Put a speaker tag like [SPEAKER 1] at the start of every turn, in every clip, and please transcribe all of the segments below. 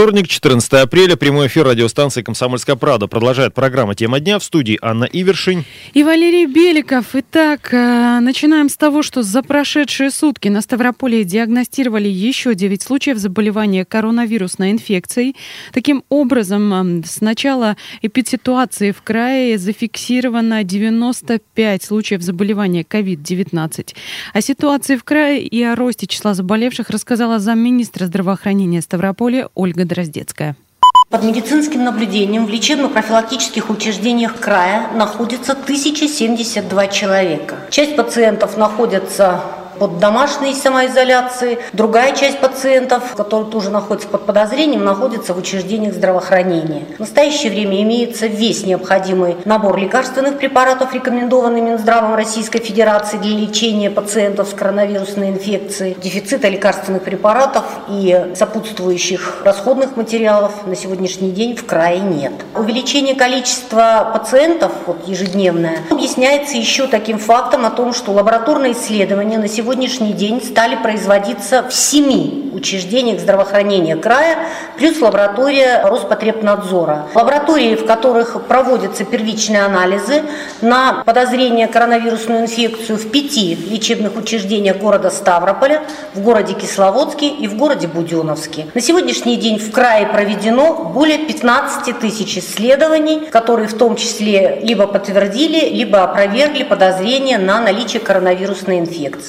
[SPEAKER 1] Вторник, 14 апреля, прямой эфир радиостанции «Комсомольская правда». Продолжает программа «Тема дня» в студии Анна Ивершин.
[SPEAKER 2] И Валерий Беликов. Итак, э, начинаем с того, что за прошедшие сутки на Ставрополе диагностировали еще 9 случаев заболевания коронавирусной инфекцией. Таким образом, с начала эпидситуации в крае зафиксировано 95 случаев заболевания COVID-19. О ситуации в крае и о росте числа заболевших рассказала замминистра здравоохранения Ставрополя Ольга Дроздецкая.
[SPEAKER 3] Под медицинским наблюдением в лечебно-профилактических учреждениях края находится 1072 человека. Часть пациентов находятся под домашней самоизоляцией. Другая часть пациентов, которые тоже находятся под подозрением, находится в учреждениях здравоохранения. В настоящее время имеется весь необходимый набор лекарственных препаратов, рекомендованный Минздравом Российской Федерации для лечения пациентов с коронавирусной инфекцией. Дефицита лекарственных препаратов и сопутствующих расходных материалов на сегодняшний день в крае нет. Увеличение количества пациентов вот, ежедневное объясняется еще таким фактом о том, что лабораторные исследования на сегодня сегодняшний день стали производиться в семи учреждениях здравоохранения края, плюс лаборатория Роспотребнадзора. Лаборатории, в которых проводятся первичные анализы на подозрение коронавирусную инфекцию в пяти лечебных учреждениях города Ставрополя, в городе Кисловодске и в городе Буденновске. На сегодняшний день в крае проведено более 15 тысяч исследований, которые в том числе либо подтвердили, либо опровергли подозрение на наличие коронавирусной инфекции.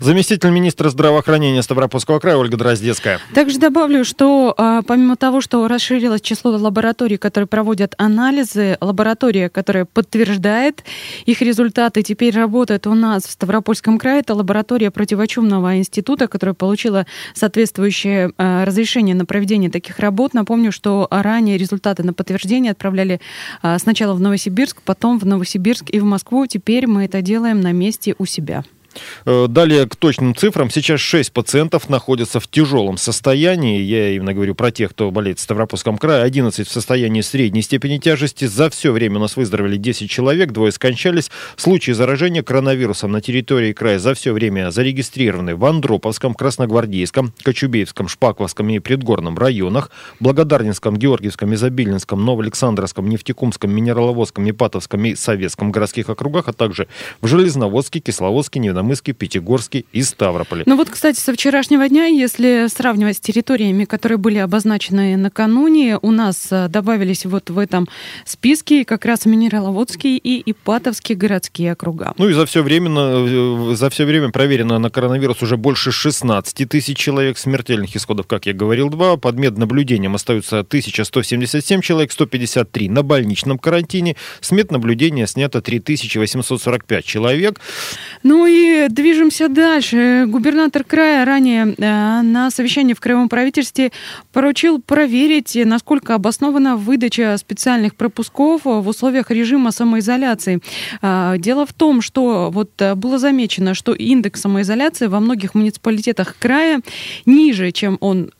[SPEAKER 1] Заместитель министра здравоохранения Ставропольского края Ольга Дроздецкая.
[SPEAKER 2] Также добавлю, что а, помимо того, что расширилось число лабораторий, которые проводят анализы, лаборатория, которая подтверждает их результаты, теперь работает у нас в Ставропольском крае. Это лаборатория противочумного института, которая получила соответствующее а, разрешение на проведение таких работ. Напомню, что ранее результаты на подтверждение отправляли а, сначала в Новосибирск, потом в Новосибирск и в Москву. Теперь мы это делаем на месте у себя.
[SPEAKER 1] Э, далее к точным цифрам. Сейчас 6 пациентов находятся в тяжелом состоянии. Я именно говорю про тех, кто болеет в Ставропольском крае. 11 в состоянии средней степени тяжести. За все время у нас выздоровели 10 человек, двое скончались. Случаи заражения коронавирусом на территории края за все время зарегистрированы в Андроповском, Красногвардейском, Кочубеевском, Шпаковском и Предгорном районах, Благодарнинском, Георгиевском, Изобильнинском, Новоалександровском, Нефтекумском, Минераловодском, Ипатовском и Советском городских округах, а также в Железноводске, Кисловодске, Невиномысске, Коломыске, Пятигорске и Ставрополе.
[SPEAKER 2] Ну вот, кстати, со вчерашнего дня, если сравнивать с территориями, которые были обозначены накануне, у нас э, добавились вот в этом списке как раз Минераловодские и Ипатовские городские округа.
[SPEAKER 1] Ну и за все время, э, за все время проверено на коронавирус уже больше 16 тысяч человек. Смертельных исходов, как я говорил, два. Под меднаблюдением остаются 1177 человек, 153 на больничном карантине. С меднаблюдения снято 3845 человек.
[SPEAKER 2] Ну и движемся дальше. Губернатор края ранее э, на совещании в краевом правительстве поручил проверить, насколько обоснована выдача специальных пропусков в условиях режима самоизоляции. Э, дело в том, что вот э, было замечено, что индекс самоизоляции во многих муниципалитетах края ниже, чем он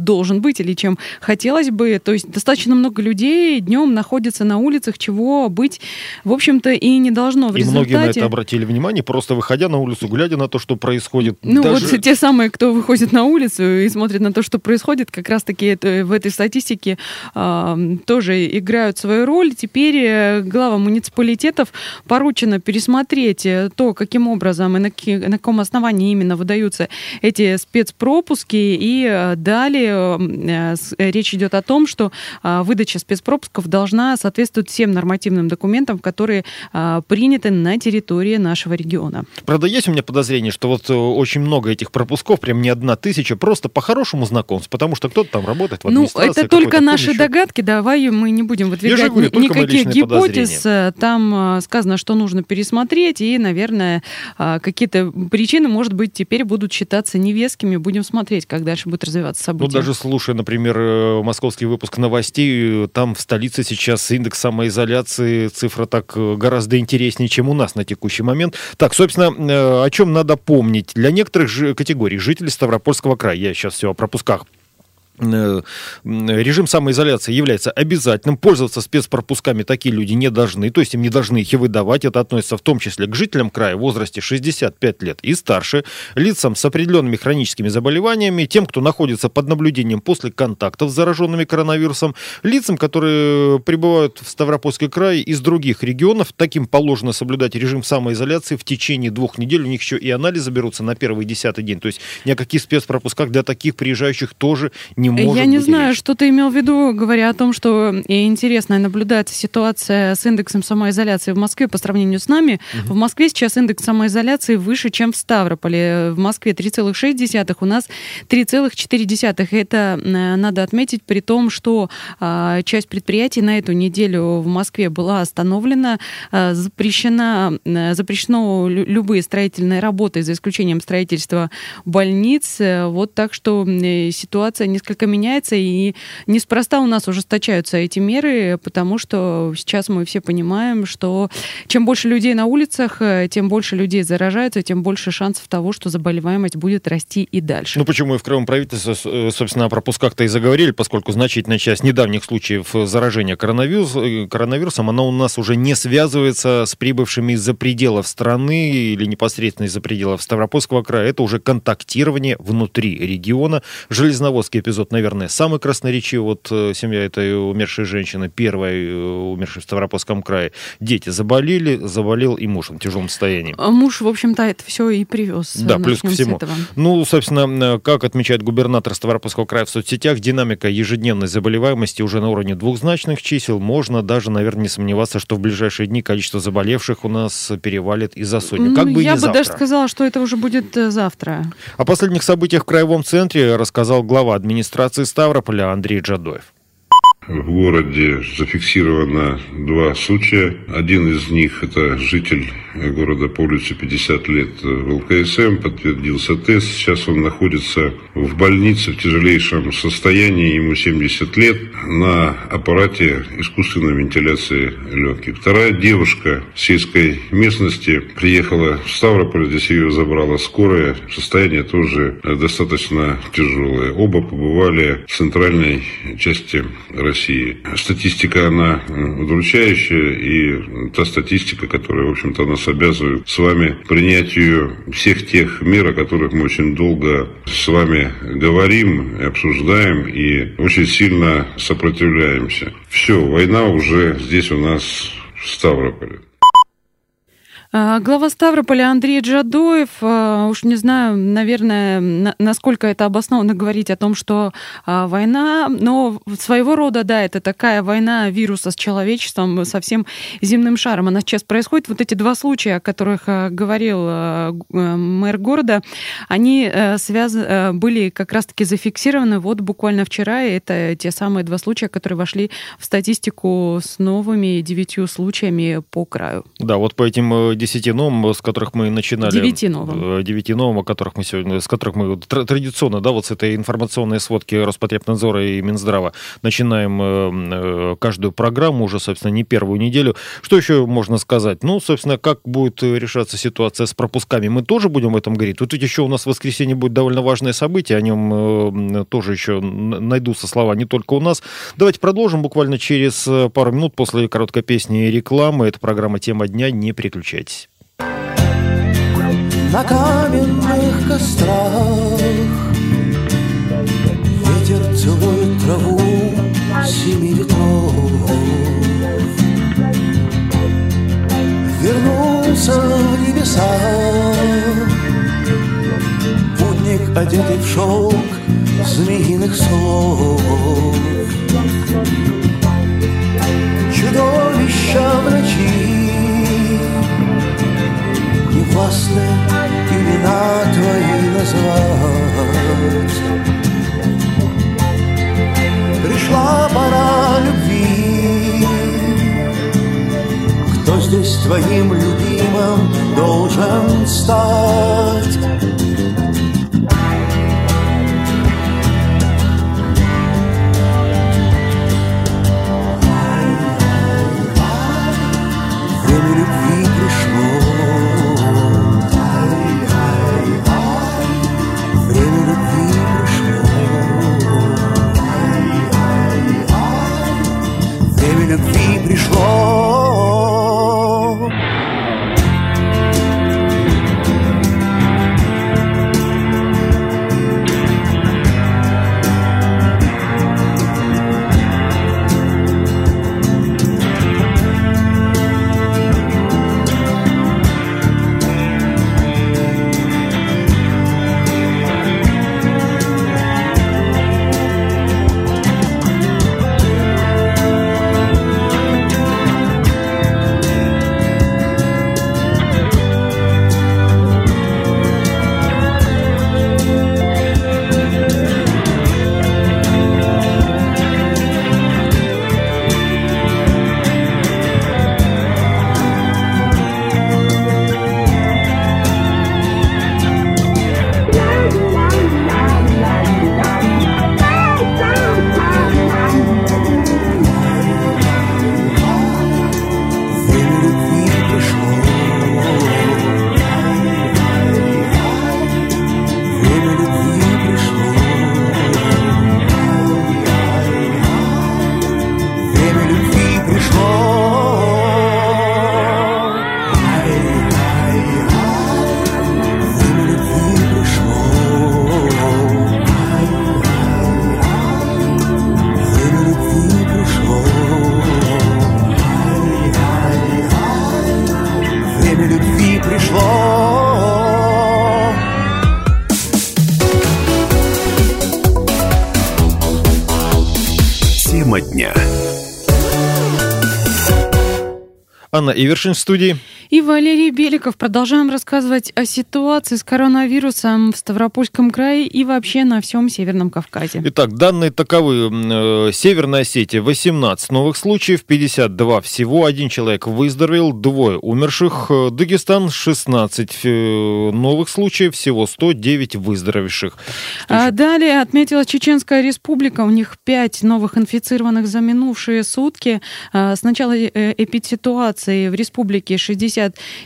[SPEAKER 2] должен быть или чем хотелось бы. То есть достаточно много людей днем находятся на улицах, чего быть, в общем-то, и не должно. В
[SPEAKER 1] и результате... многие на это обратили внимание, просто выходя на улицу, глядя на то, что происходит.
[SPEAKER 2] Ну даже... вот те самые, кто выходит на улицу и смотрит на то, что происходит, как раз-таки это, в этой статистике э, тоже играют свою роль. Теперь э, главам муниципалитетов поручено пересмотреть э, то, каким образом и на, на каком основании именно выдаются эти спецпропуски. И э, далее э, речь идет о том, что э, выдача спецпропусков должна соответствовать всем нормативным документам, которые э, приняты на территории нашего региона.
[SPEAKER 1] Правда, есть у меня подозрение, что вот э, очень много этих пропусков, прям не одна тысяча, просто по хорошему знакомству, потому что кто-то там работает в
[SPEAKER 2] Ну, это только наши догадки, давай мы не будем выдвигать говорю, никаких гипотез. Там э, сказано, что нужно пересмотреть, и, наверное, какие-то причины, может быть, теперь будут считаться невескими. Будем смотреть, как дальше будет развиваться события.
[SPEAKER 1] Ну, даже слушая, например, э, московский выпуск новостей, там в столице сейчас индекс самоизоляции, цифра так гораздо интереснее, чем у нас на текущий момент. Так, собственно, Э, о чем надо помнить. Для некоторых категорий жителей Ставропольского края, я сейчас все о пропусках Э, режим самоизоляции является обязательным. Пользоваться спецпропусками такие люди не должны, то есть им не должны их и выдавать. Это относится в том числе к жителям края в возрасте 65 лет и старше, лицам с определенными хроническими заболеваниями, тем, кто находится под наблюдением после контактов с зараженными коронавирусом, лицам, которые прибывают в Ставропольский край из других регионов. Таким положено соблюдать режим самоизоляции в течение двух недель. У них еще и анализы берутся на первый и десятый день. То есть ни о каких спецпропусках для таких приезжающих тоже не не может
[SPEAKER 2] Я не знаю,
[SPEAKER 1] речь.
[SPEAKER 2] что ты имел в виду, говоря о том, что интересная наблюдается ситуация с индексом самоизоляции в Москве по сравнению с нами. Угу. В Москве сейчас индекс самоизоляции выше, чем в Ставрополе. В Москве 3,6, у нас 3,4. Это надо отметить при том, что а, часть предприятий на эту неделю в Москве была остановлена, а, запрещена, запрещено любые строительные работы, за исключением строительства больниц. Вот так что ситуация несколько несколько меняется, и неспроста у нас ужесточаются эти меры, потому что сейчас мы все понимаем, что чем больше людей на улицах, э, тем больше людей заражаются, тем больше шансов того, что заболеваемость будет расти и дальше.
[SPEAKER 1] Ну почему и в Крымом правительстве, э, собственно, о пропусках-то и заговорили, поскольку значительная часть недавних случаев заражения коронавирус, э, коронавирусом, она у нас уже не связывается с прибывшими из-за пределов страны или непосредственно из-за пределов Ставропольского края. Это уже контактирование внутри региона. Железноводский эпизод эпизод, наверное, самый красноречивый. Вот э, семья этой умершей женщины, первая э, умершая в Ставропольском крае. Дети заболели, заболел и муж в тяжелом состоянии.
[SPEAKER 2] А муж, в общем-то, это все и привез.
[SPEAKER 1] Да, плюс ко всему. Ну, собственно, как отмечает губернатор Ставропольского края в соцсетях, динамика ежедневной заболеваемости уже на уровне двухзначных чисел. Можно даже, наверное, не сомневаться, что в ближайшие дни количество заболевших у нас перевалит и за сотню. Как бы
[SPEAKER 2] Я бы
[SPEAKER 1] завтра.
[SPEAKER 2] даже сказала, что это уже будет э, завтра.
[SPEAKER 1] О последних событиях в краевом центре рассказал глава администрации администрации Ставрополя Андрей Джадоев.
[SPEAKER 4] В городе зафиксировано два случая. Один из них – это житель города по улице 50 лет в ЛКСМ, подтвердился тест. Сейчас он находится в больнице в тяжелейшем состоянии, ему 70 лет, на аппарате искусственной вентиляции легких. Вторая девушка сельской местности приехала в Ставрополь, здесь ее забрала скорая. Состояние тоже достаточно тяжелое. Оба побывали в центральной части России России. Статистика, она удручающая, и та статистика, которая, в общем-то, нас обязывает с вами принятию всех тех мер, о которых мы очень долго с вами говорим, обсуждаем и очень сильно сопротивляемся. Все, война уже здесь у нас в Ставрополе.
[SPEAKER 2] А, глава Ставрополя Андрей Джадоев, а, уж не знаю, наверное, насколько это обоснованно говорить о том, что а, война, но своего рода, да, это такая война вируса с человечеством, со всем земным шаром. Она сейчас происходит. Вот эти два случая, о которых говорил мэр города, они э, связ... Э, были как раз-таки зафиксированы вот буквально вчера. И это те самые два случая, которые вошли в статистику с новыми девятью случаями по краю.
[SPEAKER 1] Да, вот по этим э, десяти новым, с которых мы начинали.
[SPEAKER 2] Девяти новым.
[SPEAKER 1] Э, девяти новым, о которых мы сегодня, с которых мы традиционно, да, вот с этой информационной сводки Роспотребнадзора и Минздрава начинаем э, э, каждую программу уже, собственно, не первую неделю. Что еще можно сказать? Ну, собственно, как будет решаться ситуация с пропусками, мы тоже будем в этом говорить. Тут ведь еще у нас в воскресенье будет довольно важное событие, о нем тоже еще найдутся слова не только у нас. Давайте продолжим буквально через пару минут после короткой песни и рекламы. Это программа «Тема дня». Не переключайтесь
[SPEAKER 5] на каменных кострах. Ветер целует траву семи ветров Вернулся в небеса. Путник, одетый в шелк змеиных слов. Чудовища в ночи властны имена твои назвать. Пришла пора любви, кто здесь твоим любимым должен стать?
[SPEAKER 1] Анна Ивершин в студии.
[SPEAKER 2] Валерий Беликов. Продолжаем рассказывать о ситуации с коронавирусом в Ставропольском крае и вообще на всем Северном Кавказе.
[SPEAKER 1] Итак, данные таковы. Э, Северная Осетия 18 новых случаев, 52 всего, один человек выздоровел, двое умерших. Э, Дагестан 16 э, новых случаев, всего 109 выздоровевших.
[SPEAKER 2] А далее отметила Чеченская республика. У них пять новых инфицированных за минувшие сутки. А, С начала э, эпидситуации в республике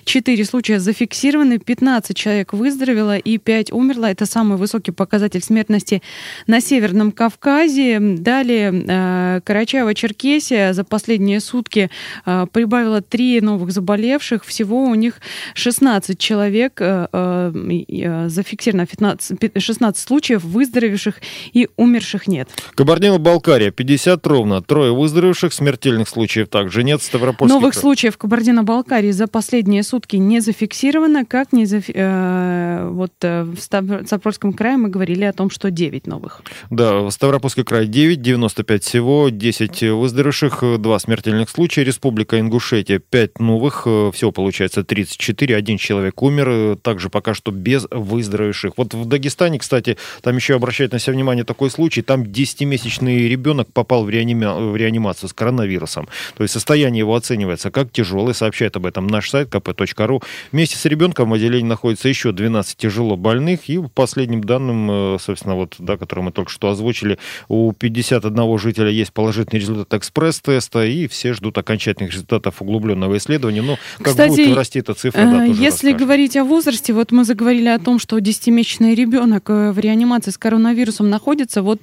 [SPEAKER 2] 64 случая зафиксированы, 15 человек выздоровело и 5 умерло. Это самый высокий показатель смертности на Северном Кавказе. Далее э, Карачаево-Черкесия за последние сутки э, прибавила 3 новых заболевших. Всего у них 16 человек э, зафиксировано 15 пи- 16 случаев выздоровевших и умерших нет.
[SPEAKER 1] Кабардино-Балкария 50 ровно, трое выздоровевших, смертельных случаев также нет. Ставропольский
[SPEAKER 2] Новых
[SPEAKER 1] край.
[SPEAKER 2] случаев в Кабардино-Балкарии за последние сутки не зафиксировано. Как не зафи- э, вот э, в Став- Ставропольском крае мы говорили о том, что 9 новых.
[SPEAKER 1] Да, в Ставропольский край 9, 95 всего, 10 выздоровевших, 2 смертельных случая. Республика Ингушетия 5 новых, э, всего получается 34, один человек умер, э, также пока что без выздоровевших. Вот в Дагестане, кстати, там еще обращает на себя внимание такой случай, там 10-месячный ребенок попал в, реанима- в реанимацию с коронавирусом. То есть состояние его оценивается как тяжелое, сообщает об этом наш сайт kp.ru. Вместе с ребенком в отделении находится еще 12 тяжело больных, и по последним данным, э, собственно, вот, да, которые мы только что озвучили, у 51 жителя есть положительный результат экспресс-теста, и все ждут окончательных результатов углубленного исследования. Но как
[SPEAKER 2] Кстати,
[SPEAKER 1] будет расти эта цифра, да,
[SPEAKER 2] Э,
[SPEAKER 1] тоже
[SPEAKER 2] Если
[SPEAKER 1] расскажем.
[SPEAKER 2] говорить о возрасте, вот мы заговорили о том, что 10-месячный ребенок э, в реанимации с коронавирусом находится. Вот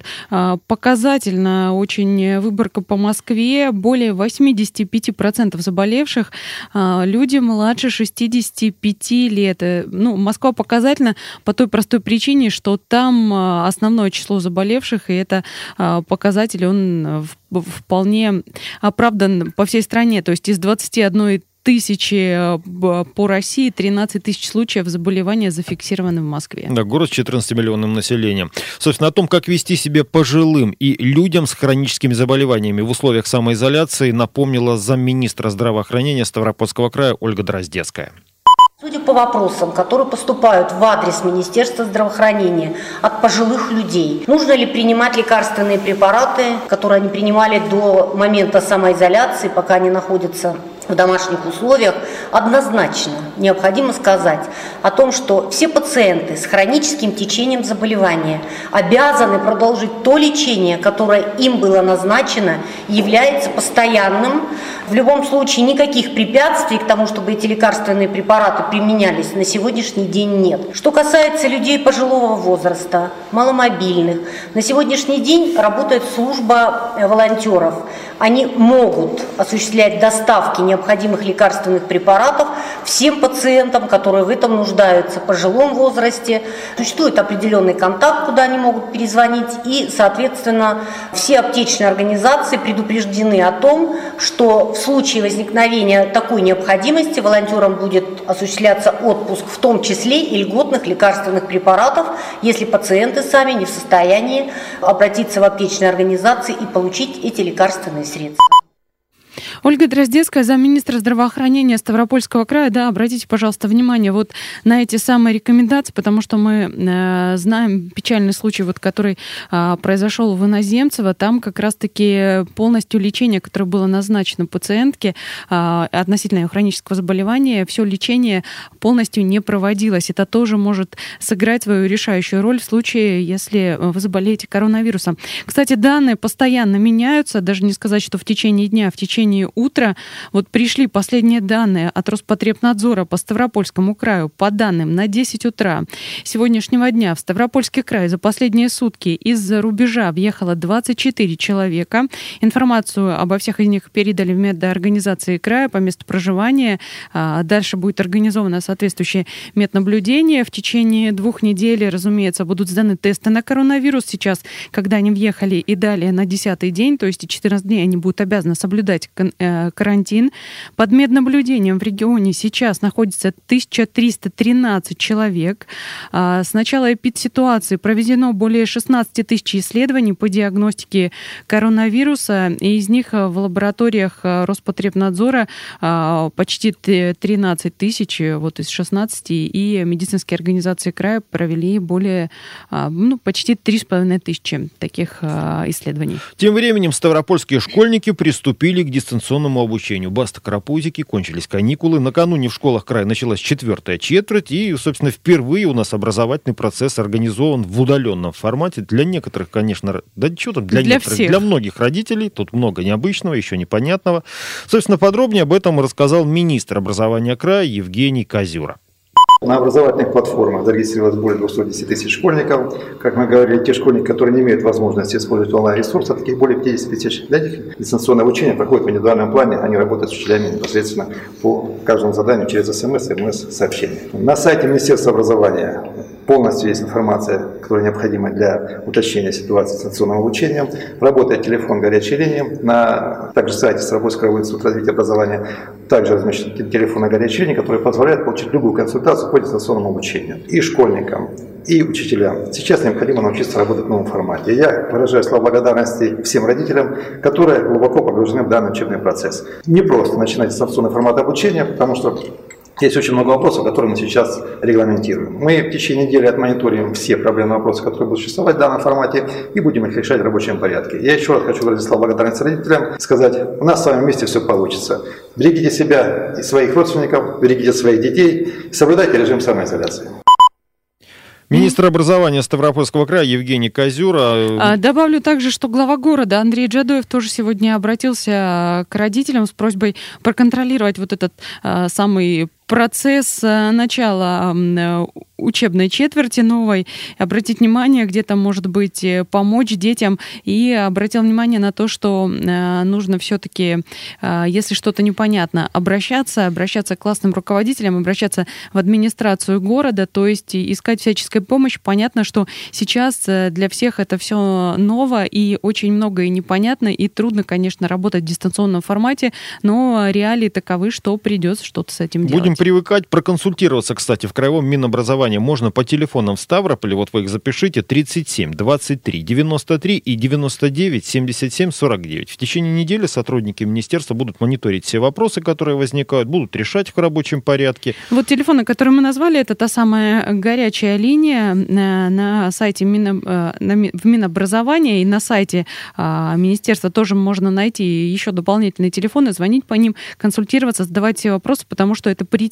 [SPEAKER 2] показательно очень выборка по Москве. Более 85% заболевших люди младше 65 лет. Э, Ну, Москва показательна по той простой причине, что там а, основное число заболевших, и это а, показатель, он э, вполне оправдан по всей стране. То есть из 21 тысячи э, по России, 13 тысяч случаев заболевания зафиксированы в Москве.
[SPEAKER 1] Да, город с 14-миллионным населением. Собственно, о том, как вести себя пожилым и людям с хроническими заболеваниями в условиях самоизоляции, напомнила замминистра здравоохранения Ставропольского края Ольга Дроздецкая.
[SPEAKER 3] Судя по вопросам, которые поступают в адрес Министерства здравоохранения от пожилых людей, нужно ли принимать лекарственные препараты, которые они принимали до момента самоизоляции, пока они находятся в домашних условиях, однозначно необходимо сказать о том, что все пациенты с хроническим течением заболевания обязаны продолжить то лечение, которое им было назначено, является постоянным в любом случае никаких препятствий к тому, чтобы эти лекарственные препараты применялись, на сегодняшний день нет. Что касается людей пожилого возраста, маломобильных, на сегодняшний день работает служба э, волонтеров. Они могут осуществлять доставки необходимых лекарственных препаратов всем пациентам, которые в этом нуждаются в пожилом возрасте. Существует определенный контакт, куда они могут перезвонить, и, соответственно, все аптечные организации предупреждены о том, что в случае возникновения такой необходимости волонтерам будет осуществляться отпуск, в том числе и льготных лекарственных препаратов, если пациенты сами не в состоянии обратиться в аптечные организации и получить эти лекарственные средства.
[SPEAKER 2] Ольга Дроздецкая, замминистра здравоохранения Ставропольского края. Да, обратите, пожалуйста, внимание вот на эти самые рекомендации, потому что мы э, знаем печальный случай, вот, который э, произошел в Иноземцево. Там как раз-таки полностью лечение, которое было назначено пациентке э, относительно ее хронического заболевания, все лечение полностью не проводилось. Это тоже может сыграть свою решающую роль в случае, если вы заболеете коронавирусом. Кстати, данные постоянно меняются, даже не сказать, что в течение дня, в течение утра. Вот пришли последние данные от Роспотребнадзора по Ставропольскому краю. По данным на 10 утра сегодняшнего дня в Ставропольский край за последние сутки из-за рубежа въехало 24 человека. Информацию обо всех из них передали в медорганизации края по месту проживания. А, дальше будет организовано соответствующее меднаблюдение. В течение двух недель, разумеется, будут сданы тесты на коронавирус. Сейчас, когда они въехали и далее на 10 день, то есть 14 дней они будут обязаны соблюдать карантин. Под меднаблюдением в регионе сейчас находится 1313 человек. А, с начала эпидситуации проведено более 16 тысяч исследований по диагностике коронавируса, и из них в лабораториях Роспотребнадзора а, почти 13 тысяч, вот из 16, и медицинские организации края провели более, а, ну, почти 3,5 тысячи таких исследований.
[SPEAKER 1] Тем временем ставропольские школьники приступили к дистанционному дистанционному обучению. Баста карапузики, кончились каникулы. Накануне в школах края началась четвертая четверть. И, собственно, впервые у нас образовательный процесс организован в удаленном формате. Для некоторых, конечно, да что там, для, для некоторых, всех. для многих родителей. Тут много необычного, еще непонятного. Собственно, подробнее об этом рассказал министр образования края Евгений Козюра.
[SPEAKER 6] На образовательных платформах зарегистрировалось более 210 тысяч школьников. Как мы говорили, те школьники, которые не имеют возможности использовать онлайн-ресурсы, таких более 50 тысяч. Для них дистанционное обучение проходит в индивидуальном плане, они работают с учителями непосредственно по каждому заданию через смс и смс-сообщения. На сайте Министерства образования полностью есть информация, которая необходима для уточнения ситуации с дистанционным обучением. Работает телефон горячей линии. На также сайте Ставропольского института развития образования также размещен телефон на горячей линии, который позволяет получить любую консультацию по дистанционному обучению. И школьникам, и учителям. Сейчас необходимо научиться работать в новом формате. Я выражаю слова благодарности всем родителям, которые глубоко погружены в данный учебный процесс. Не просто начинать дистанционный формат обучения, потому что есть очень много вопросов, которые мы сейчас регламентируем. Мы в течение недели отмониторим все проблемные вопросы, которые будут существовать в данном формате, и будем их решать в рабочем порядке. Я еще раз хочу выразить слова благодарности родителям, сказать, у нас с вами вместе все получится. Берегите себя и своих родственников, берегите своих детей, соблюдайте режим самоизоляции.
[SPEAKER 1] Министр образования Ставропольского края Евгений Козюра.
[SPEAKER 2] А, добавлю также, что глава города Андрей Джадоев тоже сегодня обратился к родителям с просьбой проконтролировать вот этот а, самый процесс э, начала э, учебной четверти новой, обратить внимание, где то может быть, э, помочь детям, и обратил внимание на то, что нужно все-таки, если что-то непонятно, обращаться, обращаться к классным руководителям, обращаться в администрацию города, то есть искать всяческую помощь. Понятно, что сейчас для всех это все ново и очень многое непонятно, и трудно, конечно, работать в дистанционном формате, но реалии таковы, что придется что-то с этим
[SPEAKER 1] делать.
[SPEAKER 2] Будем
[SPEAKER 1] привыкать проконсультироваться, кстати, в Краевом Минобразовании можно по телефонам в Ставрополе, вот вы их запишите, 37 23 93 и 99 77 49. В течение недели сотрудники министерства будут мониторить все вопросы, которые возникают, будут решать их в рабочем порядке.
[SPEAKER 2] Вот телефоны, которые мы назвали, это та самая горячая линия на, на сайте Мино, э, в Минобразования и на сайте а, министерства тоже можно найти еще дополнительные телефоны, звонить по ним, консультироваться, задавать все вопросы, потому что это при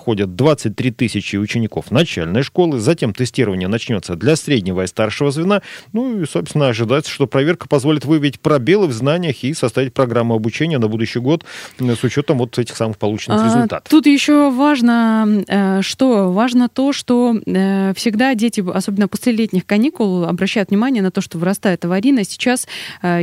[SPEAKER 1] проходят дистанционное обучение в период самоизоляции, госавтоинспекция проводит их тестирование на знание правил дорожного движения. Тоже, разумеется, удаленная такая программа специальная. В общем, школьники приходят по ссылке, отвечают на 40 вопросов. Слушай, это как мой экзамен 10 лет назад. Как сообщает Краевое управление госавтоинспекции, тестируемые поделены на три возрастные группы. Сейчас проверку проходят 23 тысячи учеников начальной школы. Затем тестирование начнется для среднего и старшего звена. Ну и, собственно, ожидается, что проверка позволит выявить пробелы в знаниях и составить программу обучения на будущий год э, с учетом вот этих самых полученных
[SPEAKER 2] А,
[SPEAKER 1] результатов.
[SPEAKER 2] Тут еще важно, э, что важно то, что э, всегда дети, особенно после летних каникул, обращают внимание на то, что вырастает аварийность. Сейчас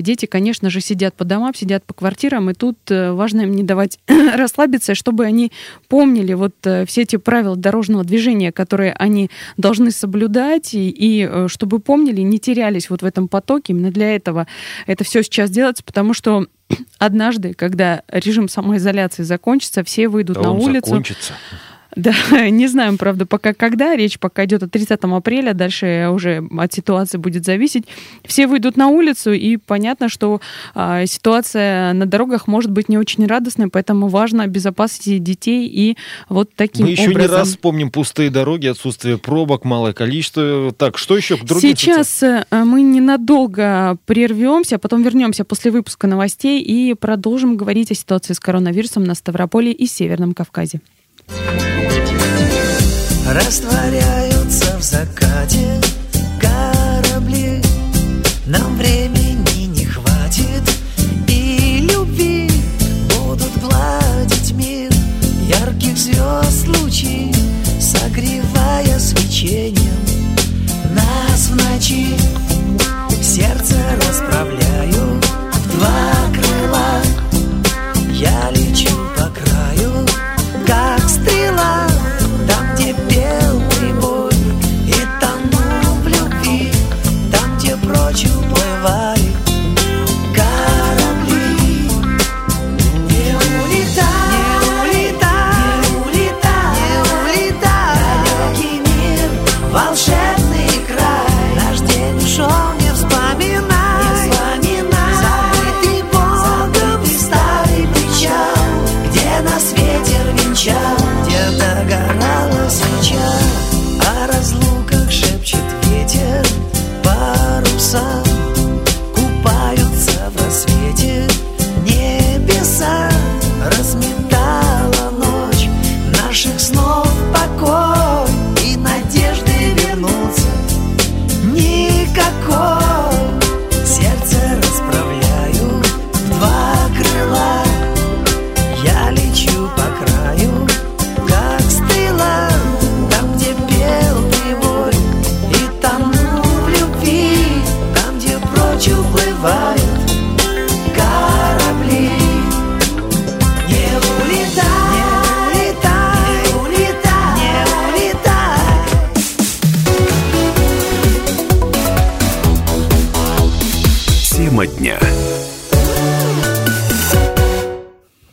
[SPEAKER 2] дети, конечно же, сидят по домам, сидят по квартирам, и тут важно им не давать расслабиться, чтобы они помнили вот все эти правила дорожного движения, которые они должны соблюдать, и, и э, чтобы помнили, не терялись вот в этом потоке. Именно для этого это все сейчас делается, потому что однажды, когда режим самоизоляции закончится, все выйдут
[SPEAKER 1] Да
[SPEAKER 2] на улицу.
[SPEAKER 1] закончится.
[SPEAKER 2] Да, не знаем, правда, пока когда. Речь пока идет о 30 апреля, дальше уже от ситуации будет зависеть. Все выйдут на улицу, и понятно, что а, ситуация на дорогах может быть не очень радостной, поэтому важно обезопасить детей и вот таким
[SPEAKER 1] Мы еще
[SPEAKER 2] образом.
[SPEAKER 1] не раз вспомним пустые дороги, отсутствие пробок, малое количество. Так, что еще к другим
[SPEAKER 2] Сейчас э, мы ненадолго прервемся, а потом вернемся после выпуска новостей и продолжим говорить о ситуации с коронавирусом на Ставрополе и Северном Кавказе.
[SPEAKER 7] Растворяются в закате корабли. Нам времени не хватит И любви будут гладить мир. Ярких звезд лучи Согревая свечением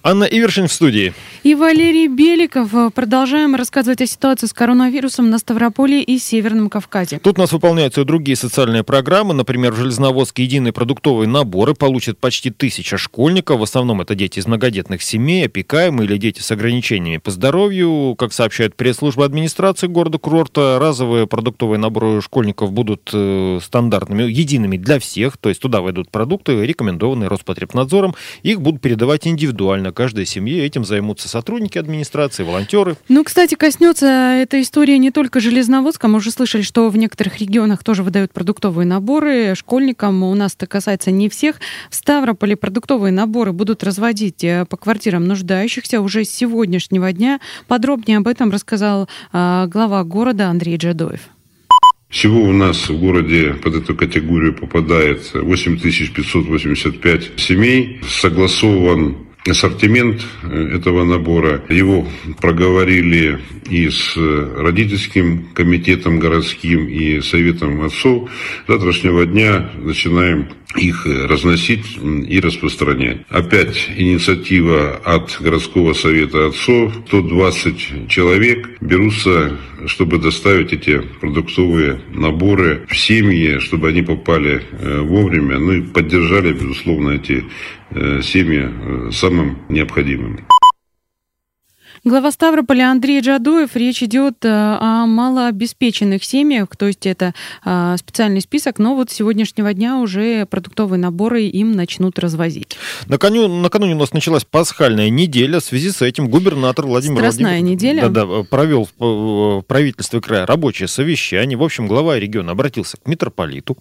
[SPEAKER 1] Анна Ивершин в студии.
[SPEAKER 2] И Валерий Беликов. Продолжаем рассказывать о ситуации с коронавирусом на Ставрополе и Северном Кавказе.
[SPEAKER 1] Тут у нас выполняются и другие социальные программы. Например, в Железноводске единые продуктовые наборы получат почти тысяча школьников. В основном это дети из многодетных семей, опекаемые или дети с ограничениями по здоровью. Как сообщает пресс-служба администрации города Курорта, разовые продуктовые наборы школьников будут э, стандартными, едиными для всех. То есть туда войдут продукты, рекомендованные Роспотребнадзором. Их будут передавать индивидуально каждой семье. Этим займутся сотрудники администрации, волонтеры.
[SPEAKER 2] Ну, кстати, коснется эта история не только Железноводска. Мы уже слышали, что в некоторых регионах тоже выдают продуктовые наборы школьникам. У нас это касается не всех. В Ставрополе продуктовые наборы будут разводить э, по квартирам нуждающихся уже с сегодняшнего дня. Подробнее об этом рассказал э, глава города Андрей Джадоев.
[SPEAKER 4] Всего у нас в городе под эту категорию попадает 8585 семей. Согласован ассортимент э, этого набора. Его проговорили и с родительским комитетом городским, и советом отцов. С завтрашнего дня начинаем их разносить и распространять. Опять инициатива от городского совета отцов. 120 человек берутся, чтобы доставить эти продуктовые наборы в семьи, чтобы они попали э, вовремя, ну и поддержали, безусловно, эти э, семьи э, самым необходимым.
[SPEAKER 2] Глава Ставрополя Андрей Джадуев. Речь идет э, о малообеспеченных семьях, то есть это э, специальный список, но вот с сегодняшнего дня уже продуктовые наборы им начнут развозить.
[SPEAKER 1] Накануне, накануне у нас началась пасхальная неделя. В связи с этим губернатор Владимир
[SPEAKER 2] Страстная
[SPEAKER 1] Владимирович
[SPEAKER 2] неделя.
[SPEAKER 1] Да, да, провел в, в правительстве края рабочее совещание. В общем, глава региона обратился к митрополиту,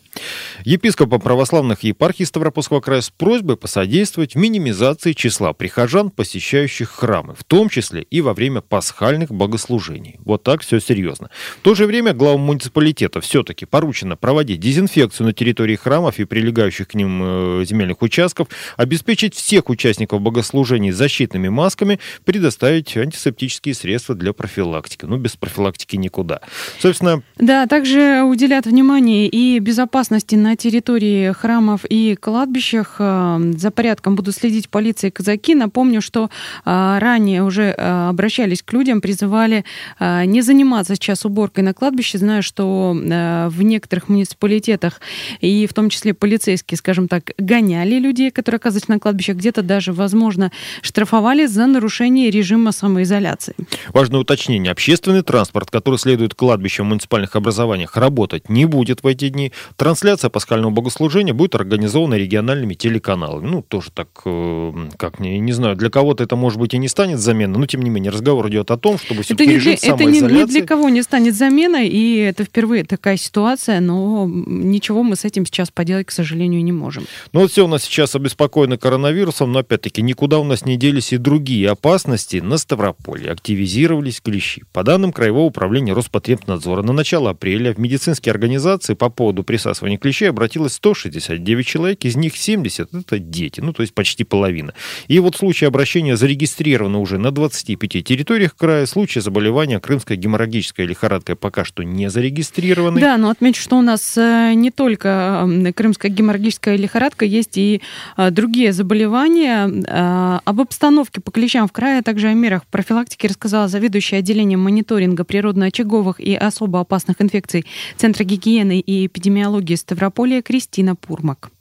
[SPEAKER 1] епископам православных епархий Ставропольского края с просьбой посодействовать в минимизации числа прихожан, посещающих храмы, в том числе и во время пасхальных богослужений. Вот так все серьезно. В то же время главам муниципалитета все-таки поручено проводить дезинфекцию на территории храмов и прилегающих к ним э, земельных участков, обеспечить всех участников богослужений защитными масками, предоставить антисептические средства для профилактики. Ну, без профилактики никуда. Собственно,
[SPEAKER 2] Да, также уделят внимание и безопасности на территории храмов и кладбищах. Э, За порядком будут следить полиция и казаки. Напомню, что э, ранее уже обращались к людям, призывали э, не заниматься сейчас уборкой на кладбище. Знаю, что э, в некоторых муниципалитетах и в том числе полицейские, скажем так, гоняли людей, которые оказываются на кладбищах, где-то даже, возможно, штрафовали за нарушение режима самоизоляции.
[SPEAKER 1] Важное уточнение. Общественный транспорт, который следует кладбищам в муниципальных образованиях, работать не будет в эти дни. Трансляция пасхального богослужения будет организована региональными телеканалами. Ну, тоже так, э, как не, не знаю, для кого-то это, может быть, и не станет заменой, но, тем не менее, разговор идет о том, чтобы
[SPEAKER 2] Это,
[SPEAKER 1] все-таки
[SPEAKER 2] не для, это ни, ни для кого не станет заменой, и это впервые такая ситуация, но ничего мы с этим сейчас поделать, к сожалению, не можем.
[SPEAKER 1] Ну вот все у нас сейчас обеспокоены коронавирусом, но опять-таки никуда у нас не делись и другие опасности. На Ставрополье активизировались клещи. По данным Краевого управления Роспотребнадзора, на начало апреля в медицинские организации по поводу присасывания клещей обратилось 169 человек, из них 70 это дети, ну то есть почти половина. И вот случаи обращения зарегистрированы уже на 25 территориях края. Случаи заболевания крымской геморрагической лихорадкой пока что не зарегистрированы.
[SPEAKER 2] Да, но отмечу, что у нас э, не только крымская геморрагическая лихорадка, есть и э, другие заболевания. Э, Об обстановке по клещам в крае, а также о мерах профилактики рассказала заведующая отделением мониторинга природно-очаговых и особо опасных инфекций Центра гигиены и эпидемиологии Ставрополя Кристина Пурмак.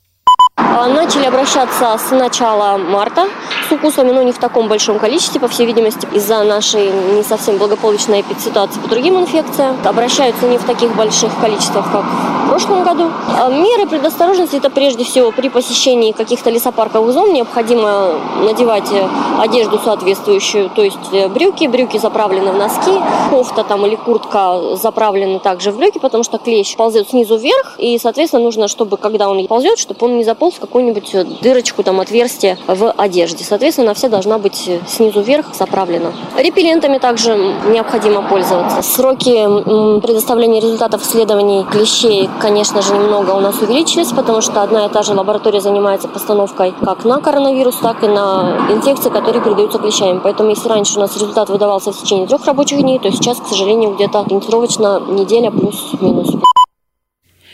[SPEAKER 8] А, Начали обращаться с начала марта с укусами, но не в таком большом количестве, по всей видимости, из-за нашей не совсем благополучной ситуации по другим инфекциям. Обращаются не в таких больших количествах, как в прошлом году. А Меры предосторожности – это прежде всего при посещении каких-то лесопарковых зон необходимо надевать э, одежду соответствующую, то есть э, брюки, брюки заправлены в носки, кофта там или куртка заправлены также в брюки, потому что клещ ползет снизу вверх, и, соответственно, нужно, чтобы когда он ползет, чтобы он не заполз какую-нибудь э, дырочку, там, отверстие в одежде. Соответственно, она вся должна быть э, снизу вверх заправлена. Репеллентами также необходимо пользоваться. Сроки предоставления результатов исследований клещей, конечно же, немного у нас увеличились, потому что одна и та же лаборатория занимается постановкой как на коронавирус, так и на инфекции, которые передаются клещами. Поэтому, если раньше у нас результат выдавался в течение трех рабочих дней, то сейчас, к сожалению, где-то ориентировочно неделя плюс-минус.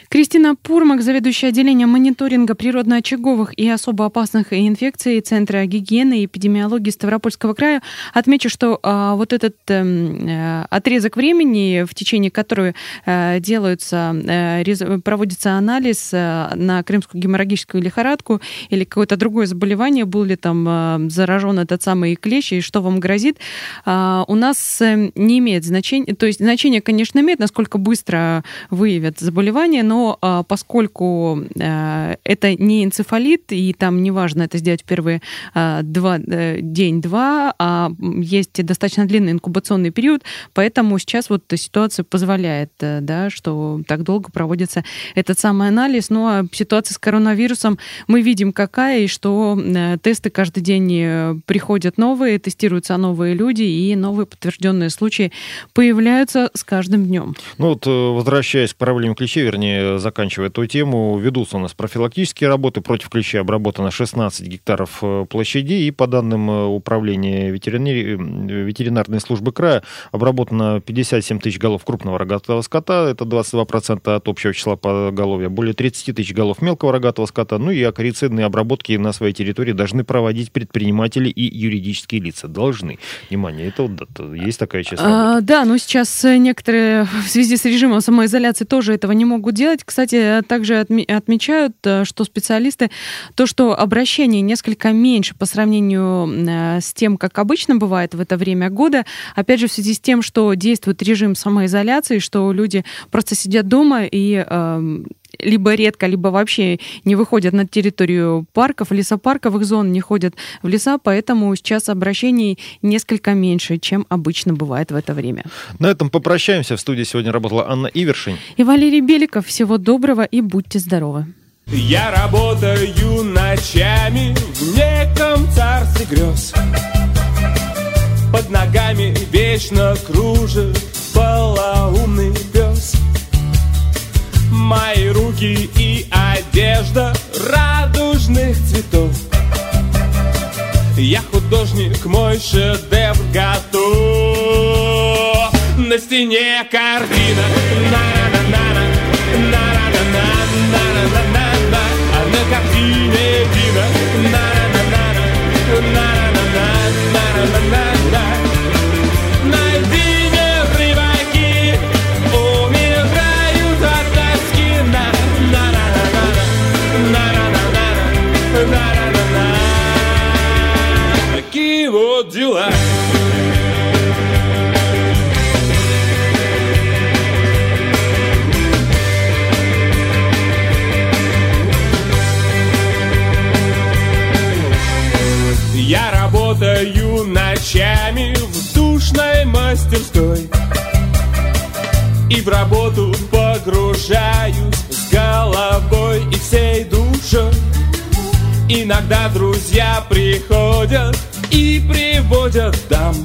[SPEAKER 2] Кристина Пурмак, заведующая отделением мониторинга природно-очаговых и особо опасных инфекций Центра гигиены и эпидемиологии Ставропольского края. Отмечу, что а, вот этот эм, э, отрезок времени, в течение которого э, делаются, э, проводится анализ э, на крымскую геморрагическую лихорадку или какое-то другое заболевание, был ли там э, заражен этот самый клещ и что вам грозит, а, у нас э, не имеет значения. То есть значение, конечно, имеет, насколько быстро выявят заболевание, но а, поскольку а, это не энцефалит, и там неважно это сделать в первые а, два, э, день-два, а есть достаточно длинный инкубационный период, поэтому сейчас вот ситуация позволяет, э, да, что так долго проводится этот самый анализ. Ну а ситуация с коронавирусом мы видим какая, и что э, тесты каждый день э, приходят новые, тестируются новые люди, и новые подтвержденные случаи появляются с каждым днем.
[SPEAKER 1] Ну вот, э, возвращаясь к проблеме клещей, вернее, заканчивая эту тему, ведутся у нас профилактические работы против клещей, обработано 16 гектаров э, площадей, и по данным э, управления ветеринари- э, ветеринарной службы края обработано 57 тысяч голов крупного рогатого скота, это 22% от общего числа поголовья, более 30 тысяч голов мелкого рогатого скота, ну и акарицидные обработки на своей территории должны проводить предприниматели и юридические лица. Должны. Внимание, это вот есть такая часть.
[SPEAKER 2] А, да, но сейчас э, некоторые в связи с режимом самоизоляции тоже этого не могут делать. Кстати, также отме- отмечают, э, что специалисты, то, что обращений несколько меньше по сравнению э, с тем, как обычно бывает в это время года, опять же, в связи с тем, что действует режим самоизоляции, что люди просто сидят дома и эм, либо редко, либо вообще не выходят на территорию парков, лесопарковых зон, не ходят в леса, поэтому сейчас обращений несколько меньше, чем обычно бывает в это время.
[SPEAKER 1] На этом попрощаемся. В студии сегодня работала Анна Ивершин.
[SPEAKER 2] И Валерий Беликов, всего доброго и будьте здоровы.
[SPEAKER 9] Я работаю ночами в неком царстве грез Под ногами вечно кружит полоумный пес Мои руки и одежда радужных цветов. Я художник, мой шедевр готов. На стене картина На-на-на-на, мастерской И в работу погружаюсь с головой и всей душой. Иногда друзья приходят и приводят дам.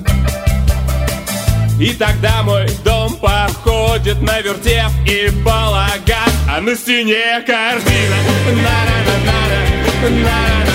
[SPEAKER 9] И тогда мой дом походит на вертеп и балаган А на стене картина. На-на-на-на-на, на-на-на-на,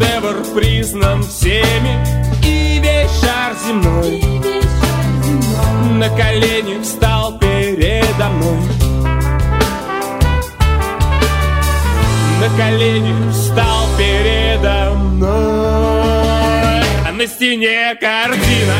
[SPEAKER 9] шедевр признан всеми. И весь шар земной. На колени встал передо мной. На колени встал передо мной. А на стене картина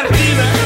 [SPEAKER 9] стене